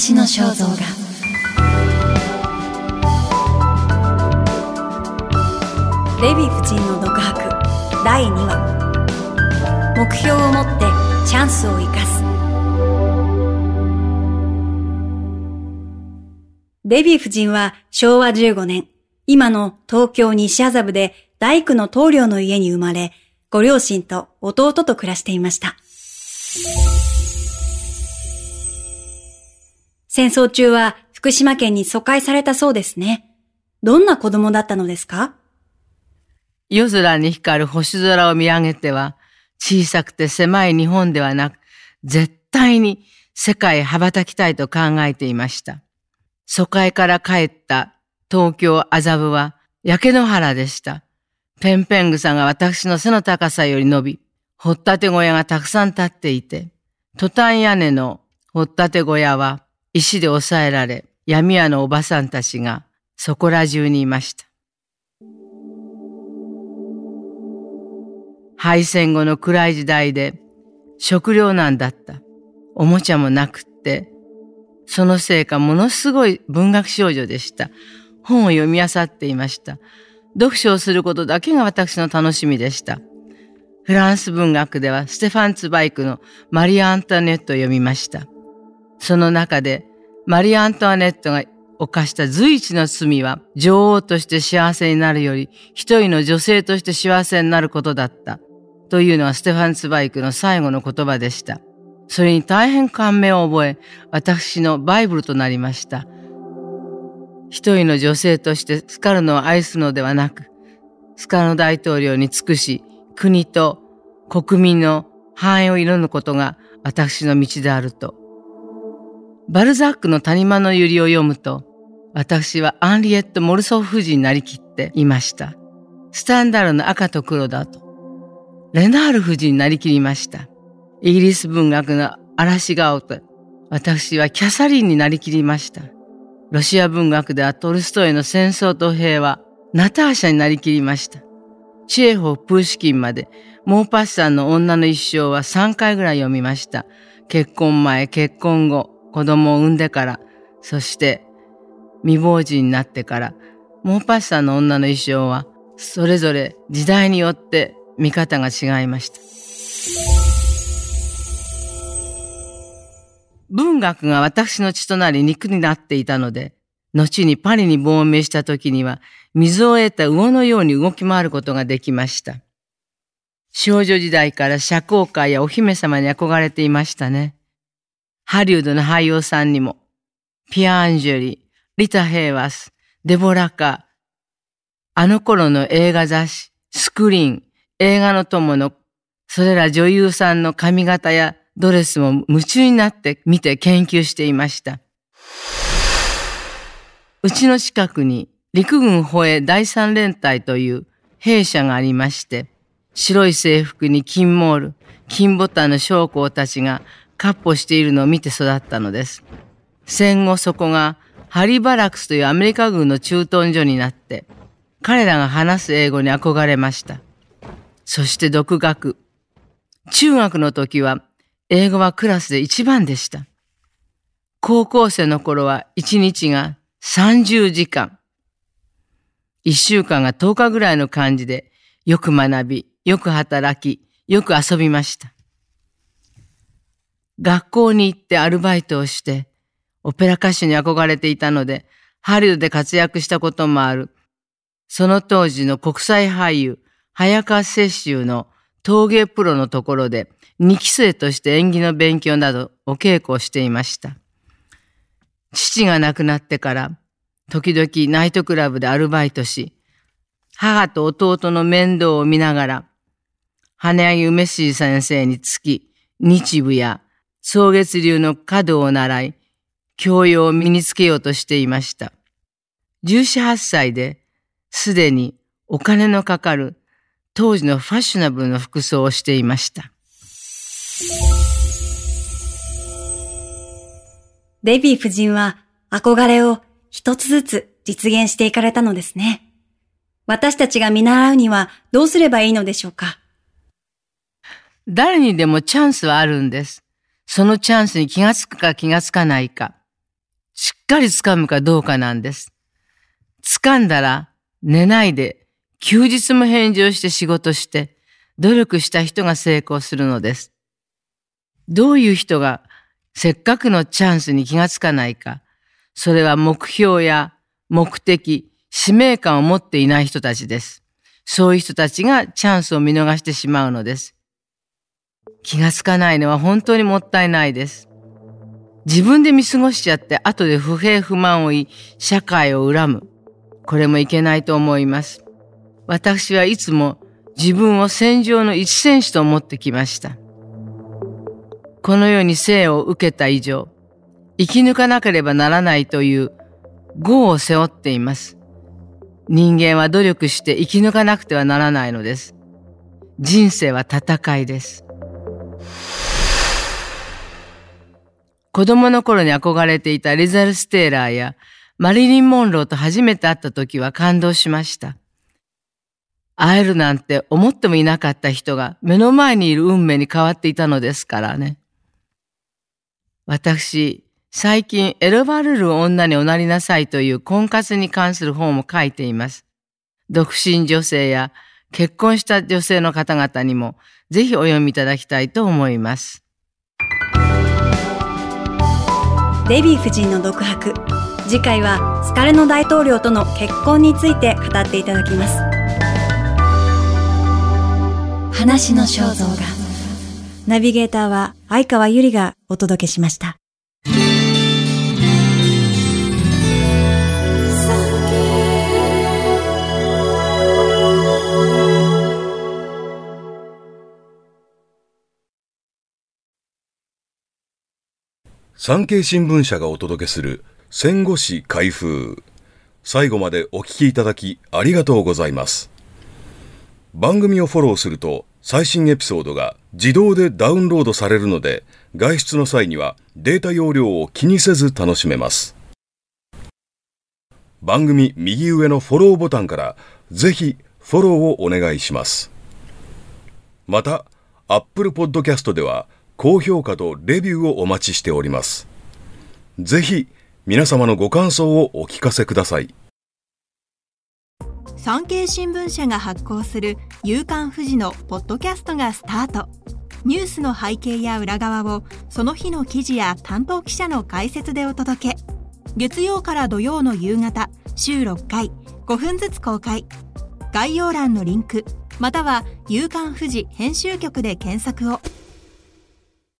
私の肖像画。デヴィ夫人の独白。第2話。目標を持ってチャンスを生かす。デヴィ夫人は昭和15年、今の東京西麻布で大工の棟梁の家に生まれ、ご両親と弟と暮らしていました。戦争中は福島県に疎開されたそうですね。どんな子供だったのですか？夜空に光る星空を見上げては、小さくて狭い日本ではなく、絶対に世界へ羽ばたきたいと考えていました。疎開から帰った東京麻布は焼け野原でした。ペンペン草が私の背の高さより伸び、掘ったて小屋がたくさん立っていて、トタン屋根の掘ったて小屋は石で押さえられ、闇屋のおばさんたちがそこら中にいました。敗戦後の暗い時代で食糧難だった。おもちゃもなくって、そのせいかものすごい文学少女でした。本を読み漁っていました。読書をすることだけが私の楽しみでした。フランス文学ではステファン・ツバイクのマリア・アントワネットを読みました。その中でマリア・ントワネットが犯した随一の罪は女王として幸せになるより一人の女性として幸せになることだったというのはステファン・ツバイクの最後の言葉でした。それに大変感銘を覚え私のバイブルとなりました。一人の女性としてスカルノを愛すのではなく、スカルノ大統領に尽くし、国と国民の繁栄を祈ることが私の道であると。バルザックの谷間の百合を読むと、私はアンリエット・モルソフ夫人になりきっていました。スタンダールの赤と黒だと。レナール夫人になりきりました。イギリス文学の嵐顔と、私はキャサリンになりきりました。ロシア文学ではトルストイの戦争と平和、ナターシャになりきりました。チエホ・プーシキンまで、モーパッサンの女の一生は3回ぐらい読みました。結婚前、結婚後、子供を産んでから、そして未亡人になってから、モーパッサの女の一生は、それぞれ時代によって見方が違いました。文学が私の血となり肉になっていたので、後にパリに亡命した時には、水を得た魚のように動き回ることができました。少女時代から社交界やお姫様に憧れていましたね。ハリウッドの俳優さんにも、ピア・アンジェリー、リタ・ヘイワス、デボラカ、あの頃の映画雑誌、スクリーン、映画の友の、それら女優さんの髪型やドレスも夢中になって見て研究していました。うちの近くに陸軍保衛第三連隊という兵舎がありまして、白い制服に金モール、金ボタンの将校たちが闊歩しているのを見て育ったのです。戦後そこがハリバラクスというアメリカ軍の駐屯所になって、彼らが話す英語に憧れました。そして独学。中学の時は英語はクラスで一番でした。高校生の頃は一日が30時間。一週間が10日ぐらいの感じで、よく学び、よく働き、よく遊びました。学校に行ってアルバイトをして、オペラ歌手に憧れていたので、ハリウッドで活躍したこともある。その当時の国際俳優、早川雪舟の陶芸プロのところで二期生として演技の勉強などお稽古をしていました。父が亡くなってから時々ナイトクラブでアルバイトし、母と弟の面倒を見ながら、羽柳梅水先生につき、日舞や草月流の華道を習い、教養を身につけようとしていました。14、8歳ですでにお金のかかる当時のファッショナブルな服装をしていました。デヴィ夫人は憧れを一つずつ実現していかれたのですね。私たちが見習うにはどうすればいいのでしょうか？誰にでもチャンスはあるんです。そのチャンスに気がつくか気がつかないか。しっかり掴むかどうかなんです。掴んだら寝ないで休日も返事をして仕事して努力した人が成功するのです。どういう人がせっかくのチャンスに気がつかないか。それは目標や目的、使命感を持っていない人たちです。そういう人たちがチャンスを見逃してしまうのです。気がつかないのは本当にもったいないです。自分で見過ごしちゃって後で不平不満を言い、社会を恨む。これもいけないと思います。私はいつも自分を戦場の一戦士と思ってきました。この世に生を受けた以上、生き抜かなければならないという業を背負っています。人間は努力して生き抜かなくてはならないのです。人生は戦いです。子供の頃に憧れていたリザル・ステーラーやマリリン・モンローと初めて会った時は感動しました。会えるなんて思ってもいなかった人が目の前にいる運命に変わっていたのですからね。私、最近選ばれる女におなりなさいという婚活に関する本を書いています。独身女性や結婚した女性の方々にもぜひお読みいただきたいと思います。デヴィ夫人の独白。次回は疲れの大統領との結婚について語っていただきます。話の肖像画。ナビゲーターは相川ゆりがお届けしました。産経新聞社がお届けする戦後史開封。最後までお聞きいただきありがとうございます。番組をフォローすると最新エピソードが自動でダウンロードされるので、外出の際にはデータ容量を気にせず楽しめます。番組右上のフォローボタンからぜひフォローをお願いします。また、Apple Podcast では高評価とレビューをお待ちしております。ぜひ皆様のご感想をお聞かせください。産経新聞社が発行する「夕刊富士」のポッドキャストがスタートニュースの背景や裏側をその日の記事や担当記者の解説でお届け月曜から土曜の夕方週6回5分ずつ公開概要欄のリンクまたは「夕刊富士」編集局で検索を。